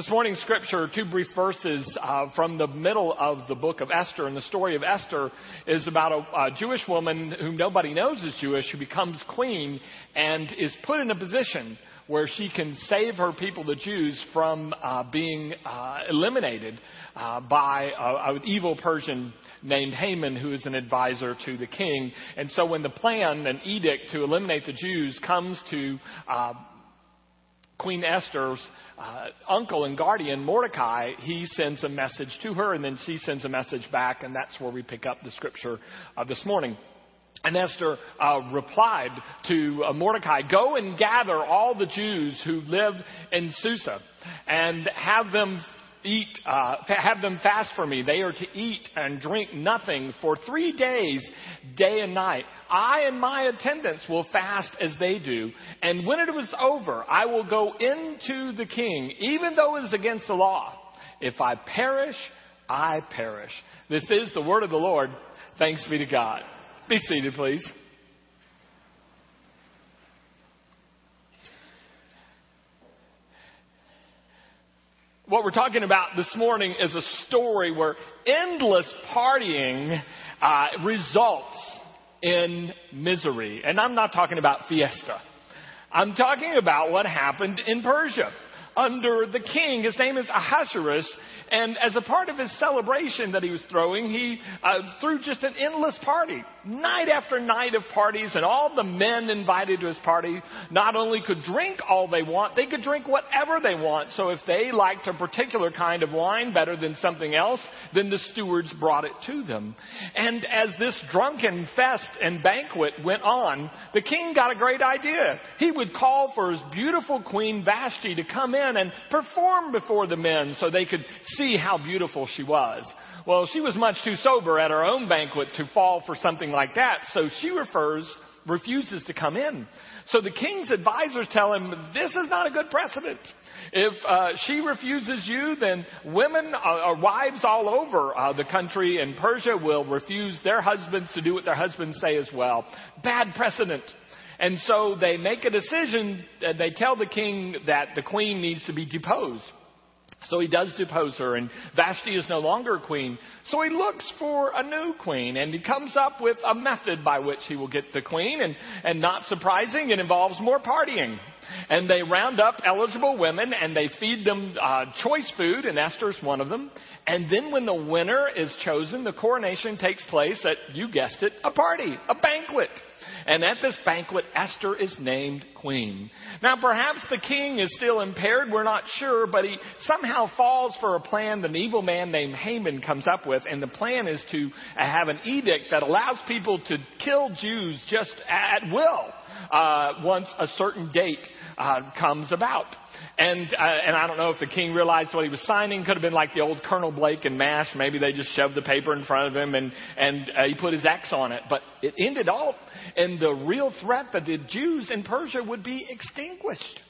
This morning's scripture, two brief verses uh, from the middle of the book of Esther. And the story of Esther is about a, a Jewish woman whom nobody knows is Jewish who becomes queen and is put in a position where she can save her people, the Jews, from uh, being uh, eliminated uh, by an evil Persian named Haman, who is an advisor to the king. And so when the plan, an edict to eliminate the Jews, comes to uh, Queen Esther's uh, uncle and guardian, Mordecai, he sends a message to her, and then she sends a message back, and that's where we pick up the scripture uh, this morning. And Esther uh, replied to uh, Mordecai, Go and gather all the Jews who live in Susa and have them eat, uh, have them fast for me. They are to eat and drink nothing for three days, day and night. I and my attendants will fast as they do. And when it was over, I will go into the king, even though it is against the law. If I perish, I perish. This is the word of the Lord. Thanks be to God. Be seated, please. What we're talking about this morning is a story where endless partying uh, results in misery. And I'm not talking about fiesta. I'm talking about what happened in Persia under the king. His name is Ahasuerus. And as a part of his celebration that he was throwing, he uh, threw just an endless party. Night after night of parties, and all the men invited to his party not only could drink all they want, they could drink whatever they want. So if they liked a particular kind of wine better than something else, then the stewards brought it to them. And as this drunken fest and banquet went on, the king got a great idea. He would call for his beautiful queen Vashti to come in and perform before the men so they could see how beautiful she was. Well, she was much too sober at her own banquet to fall for something like that, so she refers, refuses to come in. So the king's advisors tell him, this is not a good precedent. If uh, she refuses you, then women uh, or wives all over uh, the country in Persia will refuse their husbands to do what their husbands say as well. Bad precedent. And so they make a decision. And they tell the king that the queen needs to be deposed. So he does depose her, and Vashti is no longer a queen. So he looks for a new queen, and he comes up with a method by which he will get the queen, and, and not surprising, it involves more partying. And they round up eligible women, and they feed them uh, choice food, and Esther's one of them. And then when the winner is chosen, the coronation takes place at, you guessed it, a party, a banquet. And at this banquet, Esther is named queen. Now, perhaps the king is still impaired. We're not sure, but he somehow falls for a plan that an evil man named Haman comes up with. And the plan is to have an edict that allows people to kill Jews just at will uh, once a certain date uh, comes about. And, uh, and I don't know if the king realized what he was signing. Could have been like the old Colonel Blake and MASH. Maybe they just shoved the paper in front of him and, and uh, he put his X on it. But it ended all in the real threat that the Jews in Persia would be extinguished.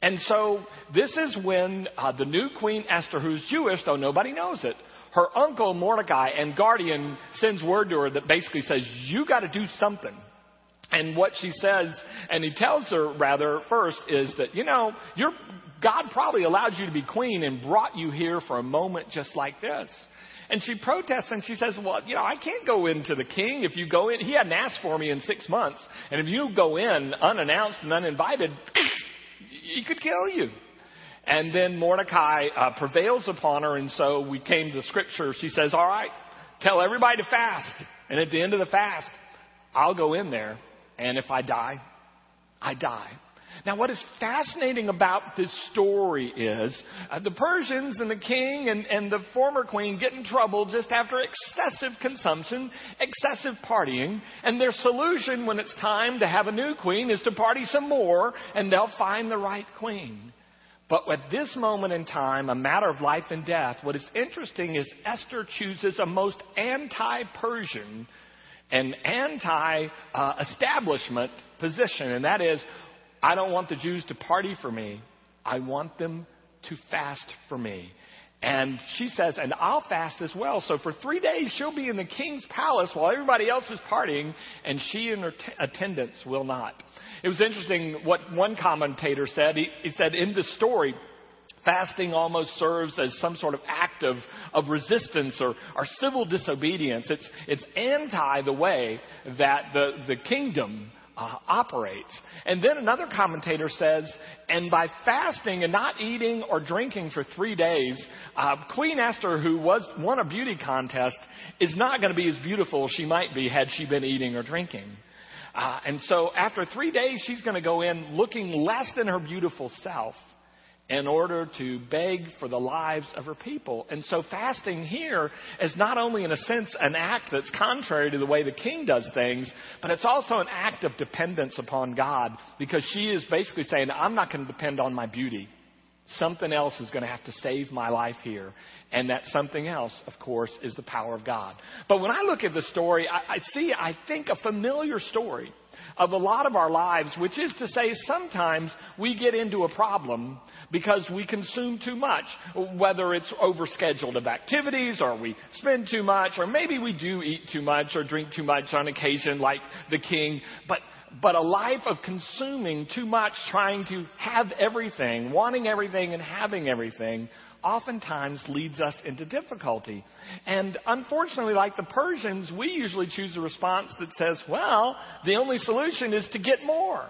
And so this is when uh, the new Queen Esther, who's Jewish, though nobody knows it, her uncle Mordecai and guardian sends word to her that basically says, you got to do something. And what she says, and he tells her rather first, is that, you know, God probably allowed you to be queen and brought you here for a moment just like this. And she protests and she says, Well, you know, I can't go into the king. If you go in, he hadn't asked for me in six months. And if you go in unannounced and uninvited, he could kill you. And then Mordecai uh, prevails upon her. And so we came to scripture. She says, All right, tell everybody to fast. And at the end of the fast, I'll go in there and if I die, I die. Now, what is fascinating about this story is uh, the Persians and the king and, and the former queen get in trouble just after excessive consumption, excessive partying, and their solution when it's time to have a new queen is to party some more and they'll find the right queen. But at this moment in time, a matter of life and death, what is interesting is Esther chooses a most anti Persian an anti establishment position, and that is I don't want the Jews to party for me, I want them to fast for me. And she says, and I'll fast as well. So for three days, she'll be in the king's palace while everybody else is partying, and she and her t- attendants will not. It was interesting what one commentator said. He, he said, in the story, Fasting almost serves as some sort of act of, of resistance or, or civil disobedience. It's, it's anti the way that the, the kingdom uh, operates. And then another commentator says, and by fasting and not eating or drinking for three days, uh, Queen Esther, who was won a beauty contest, is not going to be as beautiful as she might be had she been eating or drinking. Uh, and so after three days, she's going to go in looking less than her beautiful self in order to beg for the lives of her people. And so fasting here is not only in a sense an act that's contrary to the way the king does things, but it's also an act of dependence upon God because she is basically saying, I'm not going to depend on my beauty. Something else is going to have to save my life here. And that something else, of course, is the power of God. But when I look at the story, I, I see, I think, a familiar story of a lot of our lives, which is to say, sometimes we get into a problem because we consume too much, whether it's overscheduled of activities or we spend too much, or maybe we do eat too much or drink too much on occasion, like the king. But but a life of consuming too much, trying to have everything, wanting everything and having everything, oftentimes leads us into difficulty. And unfortunately, like the Persians, we usually choose a response that says, well, the only solution is to get more.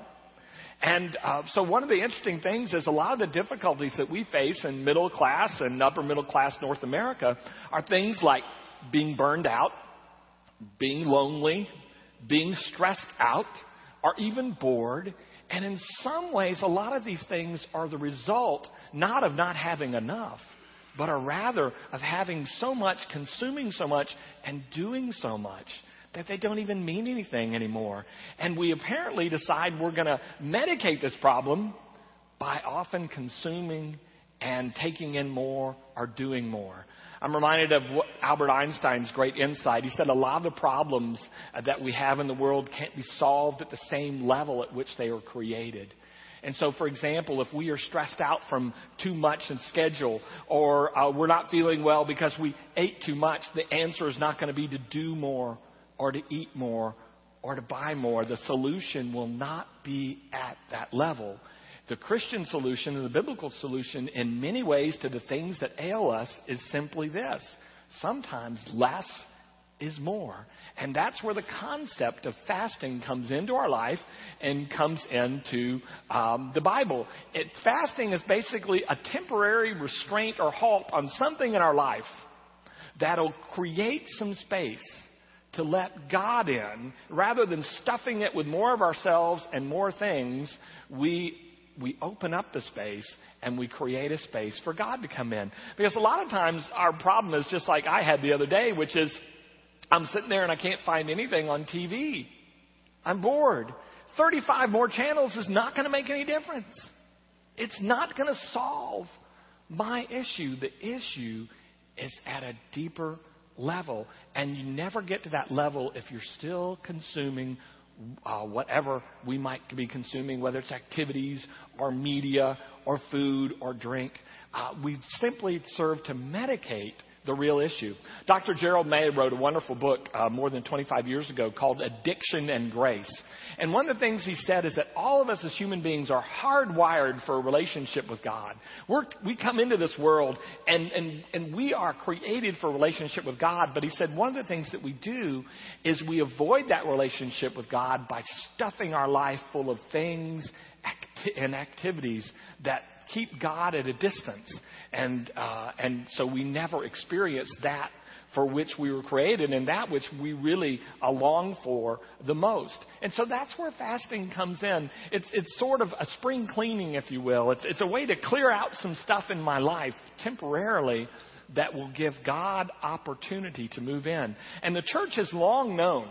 And uh, so, one of the interesting things is a lot of the difficulties that we face in middle class and upper middle class North America are things like being burned out, being lonely, being stressed out, or even bored. And in some ways, a lot of these things are the result not of not having enough, but are rather of having so much, consuming so much, and doing so much that they don't even mean anything anymore. And we apparently decide we're going to medicate this problem by often consuming and taking in more or doing more. I'm reminded of Albert Einstein's great insight. He said a lot of the problems that we have in the world can't be solved at the same level at which they were created. And so, for example, if we are stressed out from too much in schedule, or uh, we're not feeling well because we ate too much, the answer is not going to be to do more or to eat more or to buy more. The solution will not be at that level. The Christian solution and the biblical solution, in many ways, to the things that ail us, is simply this sometimes less is more. And that's where the concept of fasting comes into our life and comes into um, the Bible. It, fasting is basically a temporary restraint or halt on something in our life that'll create some space to let God in, rather than stuffing it with more of ourselves and more things, we we open up the space and we create a space for God to come in. Because a lot of times our problem is just like I had the other day, which is I'm sitting there and I can't find anything on TV. I'm bored. 35 more channels is not going to make any difference. It's not going to solve my issue. The issue is at a deeper level. And you never get to that level if you're still consuming uh, whatever we might be consuming, whether it's activities or media or food or drink. Uh, we simply serve to medicate the real issue. Dr. Gerald May wrote a wonderful book uh, more than 25 years ago called Addiction and Grace. And one of the things he said is that all of us as human beings are hardwired for a relationship with God. We're, we come into this world and, and, and we are created for a relationship with God. But he said one of the things that we do is we avoid that relationship with God by stuffing our life full of things and activities that keep God at a distance. And, uh, and so we never experience that for which we were created and that which we really uh, long for the most. And so that's where fasting comes in. It's, it's sort of a spring cleaning, if you will. It's, it's a way to clear out some stuff in my life temporarily that will give God opportunity to move in. And the church has long known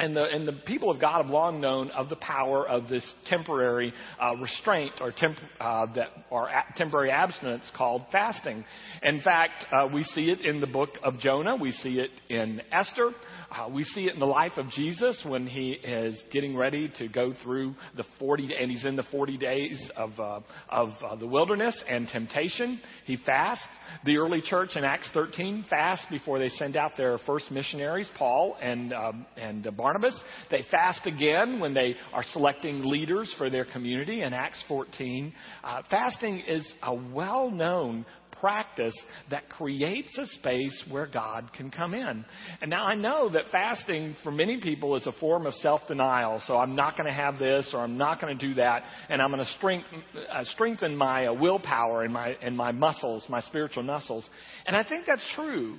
and the, and the people of God have long known of the power of this temporary uh, restraint or, temp, uh, that, or a, temporary abstinence called fasting. In fact, uh, we see it in the book of Jonah. We see it in Esther. Uh, we see it in the life of Jesus when he is getting ready to go through the 40, and he's in the 40 days of, uh, of uh, the wilderness and temptation. He fasts. The early church in Acts 13 fast before they send out their first missionaries, Paul and, um, and Barnabas Barnabas. They fast again when they are selecting leaders for their community in Acts 14. Uh, fasting is a well known practice that creates a space where God can come in. And now I know that fasting for many people is a form of self denial. So I'm not going to have this or I'm not going to do that. And I'm going to strengthen, uh, strengthen my uh, willpower and my, and my muscles, my spiritual muscles. And I think that's true.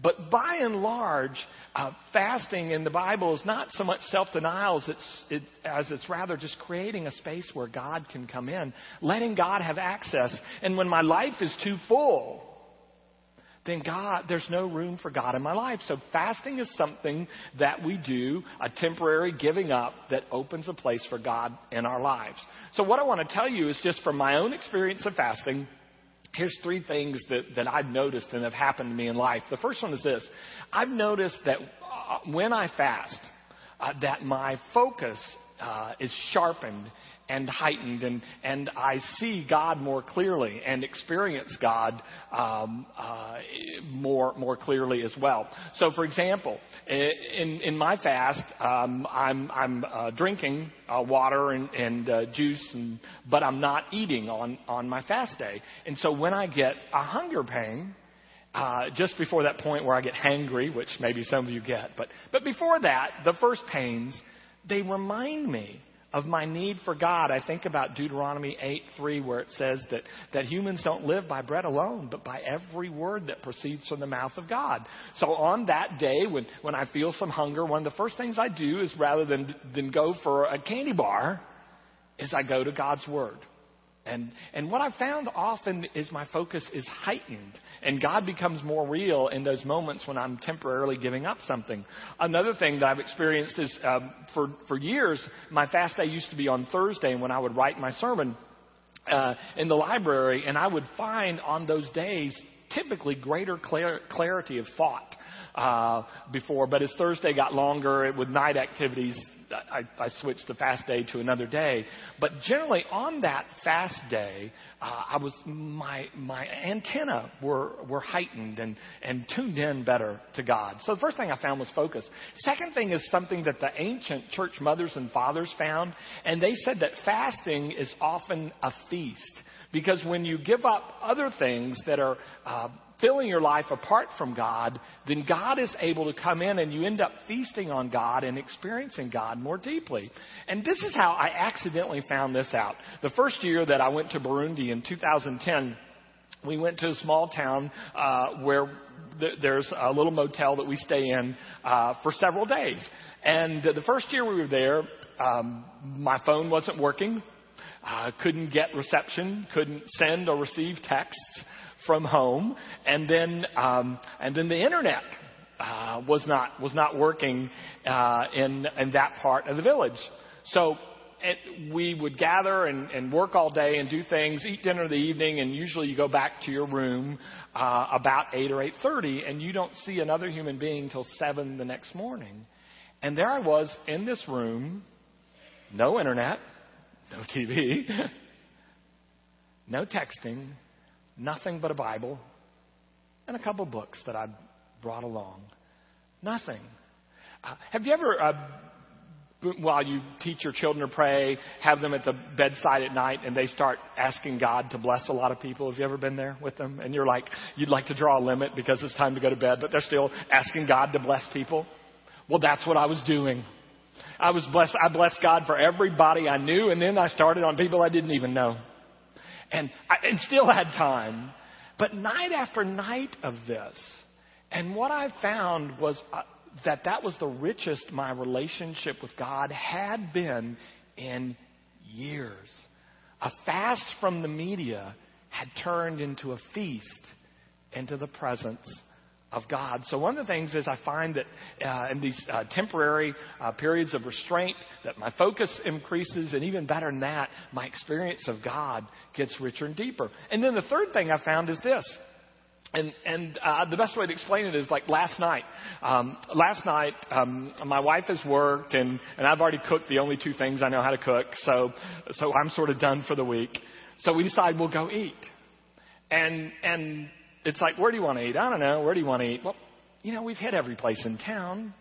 But by and large, uh, fasting in the Bible is not so much self denial as it's, it, as it's rather just creating a space where God can come in, letting God have access. And when my life is too full, then God, there's no room for God in my life. So fasting is something that we do, a temporary giving up that opens a place for God in our lives. So what I want to tell you is just from my own experience of fasting, here's three things that, that I've noticed and have happened to me in life. The first one is this I've noticed that uh, when I fast, uh, that my focus uh, is sharpened and heightened, and, and I see God more clearly and experience God um, uh, more more clearly as well. So, for example, in in my fast, um, I'm I'm uh, drinking uh, water and, and uh, juice, and, but I'm not eating on on my fast day. And so, when I get a hunger pain. Uh, just before that point where I get hangry, which maybe some of you get, but but before that, the first pains, they remind me of my need for God, I think about Deuteronomy 8 3, where it says that, that humans don't live by bread alone, but by every word that proceeds from the mouth of God. So on that day, when, when I feel some hunger, one of the first things I do is rather than, than go for a candy bar, is I go to God's Word. And, and what I've found often is my focus is heightened, and God becomes more real in those moments when I'm temporarily giving up something. Another thing that I've experienced is um, for, for years, my fast day used to be on Thursday when I would write my sermon uh, in the library, and I would find on those days typically greater clar- clarity of thought. Uh, before, but as Thursday got longer with night activities, I, I switched the fast day to another day. But generally, on that fast day, uh, I was my my antenna were were heightened and and tuned in better to God. So the first thing I found was focus. Second thing is something that the ancient church mothers and fathers found, and they said that fasting is often a feast because when you give up other things that are uh, filling your life apart from God, then God is able to come in and you end up feasting on God and experiencing God more deeply. And this is how I accidentally found this out. The first year that I went to Burundi in 2010, we went to a small town uh, where th- there's a little motel that we stay in uh, for several days. And uh, the first year we were there, um, my phone wasn't working. Uh, couldn't get reception, couldn't send or receive texts from home, and then um, and then the internet uh, was not was not working uh, in in that part of the village. So it, we would gather and, and work all day and do things, eat dinner in the evening, and usually you go back to your room uh, about eight or eight thirty, and you don't see another human being until seven the next morning. And there I was in this room, no internet, no TV, no texting, Nothing but a Bible and a couple books that I brought along. Nothing. Uh, have you ever, uh, while you teach your children to pray, have them at the bedside at night and they start asking God to bless a lot of people? Have you ever been there with them? And you're like, you'd like to draw a limit because it's time to go to bed, but they're still asking God to bless people? Well, that's what I was doing. I was blessed. I blessed God for everybody I knew, and then I started on people I didn't even know and, I, and still had time. But night after night of this, and what I found was uh, that that was the richest my relationship with God had been in years. A fast from the media had turned into a feast into the presence of God. So one of the things is I find that uh, in these uh, temporary uh, periods of restraint, that my focus increases, and even better than that, my experience of God gets richer and deeper. And then the third thing I found is this. And, and uh, the best way to explain it is like last night. Um, last night, um, my wife has worked, and, and I've already cooked the only two things I know how to cook, so so I'm sort of done for the week. So we decide we'll go eat. And and it's like, where do you want to eat? I don't know. Where do you want to eat? Well, you know, we've hit every place in town.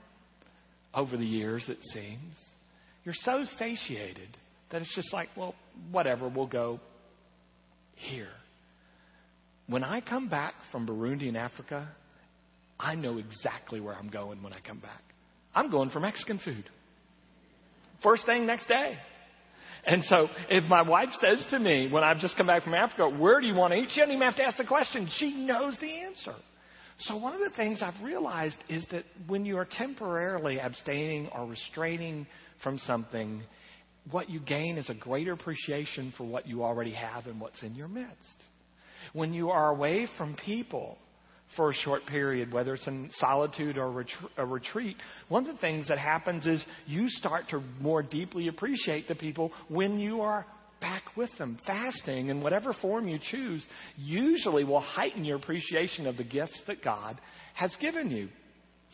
over the years, it seems. You're so satiated that it's just like, well, whatever, we'll go here. When I come back from Burundi in Africa, I know exactly where I'm going when I come back. I'm going for Mexican food. First thing next day. And so if my wife says to me when I've just come back from Africa, where do you want to eat? She doesn't even have to ask the question. She knows the answer. So one of the things I've realized is that when you are temporarily abstaining or restraining from something, what you gain is a greater appreciation for what you already have and what's in your midst. When you are away from people, for a short period, whether it's in solitude or a retreat, one of the things that happens is you start to more deeply appreciate the people when you are back with them. Fasting, in whatever form you choose, usually will heighten your appreciation of the gifts that God has given you.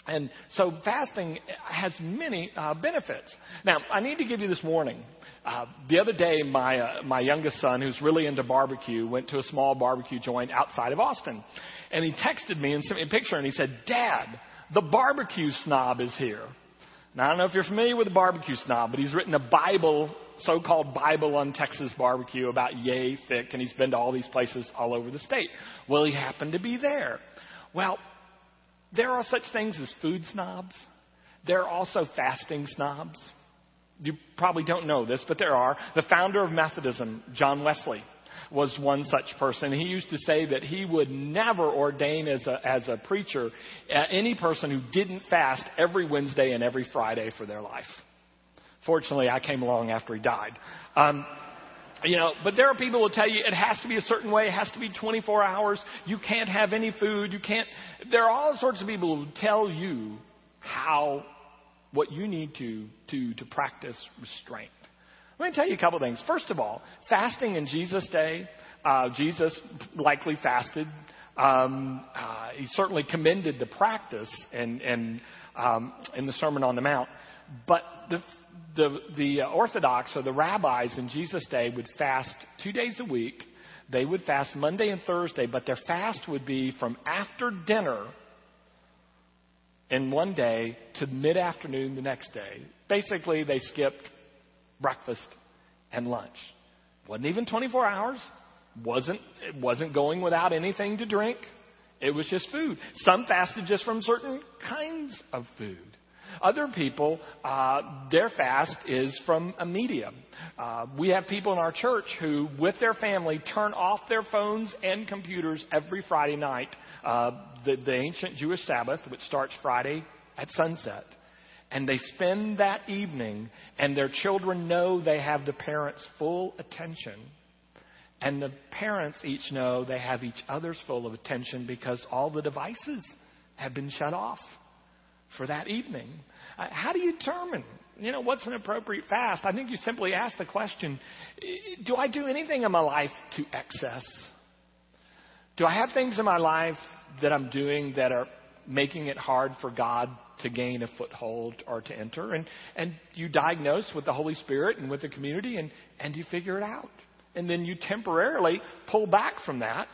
And so fasting has many uh, benefits. Now, I need to give you this warning. Uh, the other day, my, uh, my youngest son, who's really into barbecue, went to a small barbecue joint outside of Austin. And he texted me and sent me a picture and he said, Dad, the barbecue snob is here. Now, I don't know if you're familiar with the barbecue snob, but he's written a Bible, so called Bible on Texas barbecue about yay thick, and he's been to all these places all over the state. Well, he happened to be there. Well, there are such things as food snobs. There are also fasting snobs. You probably don't know this, but there are. The founder of Methodism, John Wesley, was one such person. He used to say that he would never ordain as a, as a preacher uh, any person who didn't fast every Wednesday and every Friday for their life. Fortunately, I came along after he died. Um, you know, but there are people who will tell you it has to be a certain way, it has to be 24 hours, you can't have any food, you can't. There are all sorts of people who tell you how, what you need to, to, to practice restraint. Let me tell you a couple of things. First of all, fasting in Jesus' day, uh, Jesus likely fasted. Um, uh, he certainly commended the practice and, and um, in the Sermon on the Mount. But the the, the uh, Orthodox or the rabbis in Jesus' day would fast two days a week. They would fast Monday and Thursday, but their fast would be from after dinner in one day to mid afternoon the next day. Basically, they skipped breakfast and lunch. Wasn't even 24 hours. Wasn't, it wasn't going without anything to drink. It was just food. Some fasted just from certain kinds of food. Other people, uh, their fast is from a medium. Uh, we have people in our church who, with their family, turn off their phones and computers every Friday night, uh, the, the ancient Jewish Sabbath, which starts Friday at sunset. And they spend that evening, and their children know they have the parents' full attention. And the parents each know they have each other's full of attention because all the devices have been shut off for that evening. Uh, how do you determine, you know, what's an appropriate fast? I think you simply ask the question, do I do anything in my life to excess? Do I have things in my life that I'm doing that are making it hard for God to gain a foothold or to enter? And, and you diagnose with the Holy Spirit and with the community and, and you figure it out. And then you temporarily pull back from that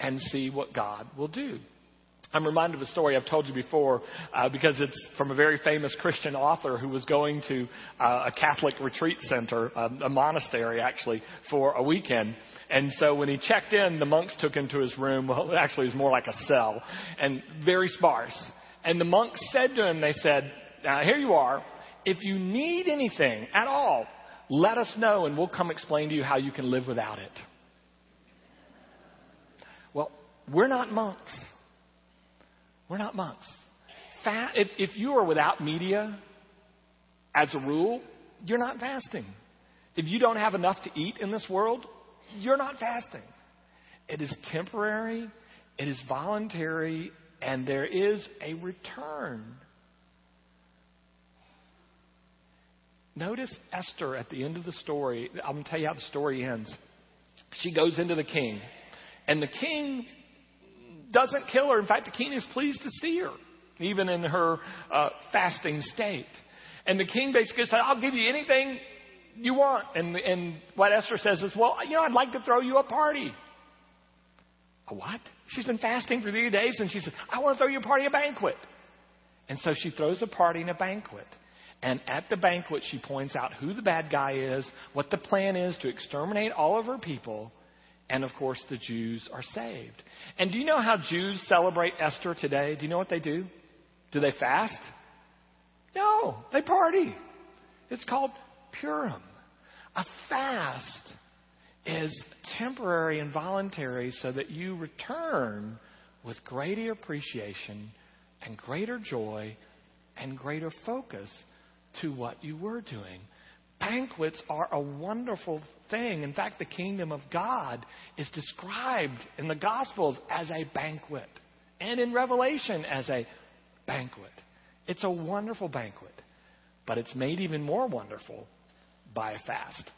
and see what God will do. I'm reminded of a story I've told you before uh, because it's from a very famous Christian author who was going to uh, a Catholic retreat center, um, a monastery actually, for a weekend. And so when he checked in, the monks took him to his room. Well, actually, it was more like a cell and very sparse. And the monks said to him, they said, uh, Here you are. If you need anything at all, let us know and we'll come explain to you how you can live without it. Well, we're not monks. We're not monks. if, if you are without media, as a rule, you're not fasting. If you don't have enough to eat in this world, you're not fasting. It is temporary, it is voluntary, and there is a return. Notice Esther at the end of the story. I'm going to tell you how the story ends. She goes into the king, and the king doesn't kill her. In fact, the king is pleased to see her, even in her uh, fasting state. And the king basically said, I'll give you anything you want. And, and what Esther says is, well, you know, I'd like to throw you a party. A what? She's been fasting for three days and she says, I want to throw you a party, a banquet. And so she throws a party and a banquet. And at the banquet, she points out who the bad guy is, what the plan is to exterminate all of her people, and of course, the Jews are saved. And do you know how Jews celebrate Esther today? Do you know what they do? Do they fast? No, they party. It's called Purim. A fast is temporary and voluntary so that you return with greater appreciation and greater joy and greater focus to what you were doing. Banquets are a wonderful thing. In fact, the kingdom of God is described in the Gospels as a banquet and in Revelation as a banquet. It's a wonderful banquet, but it's made even more wonderful by a fast.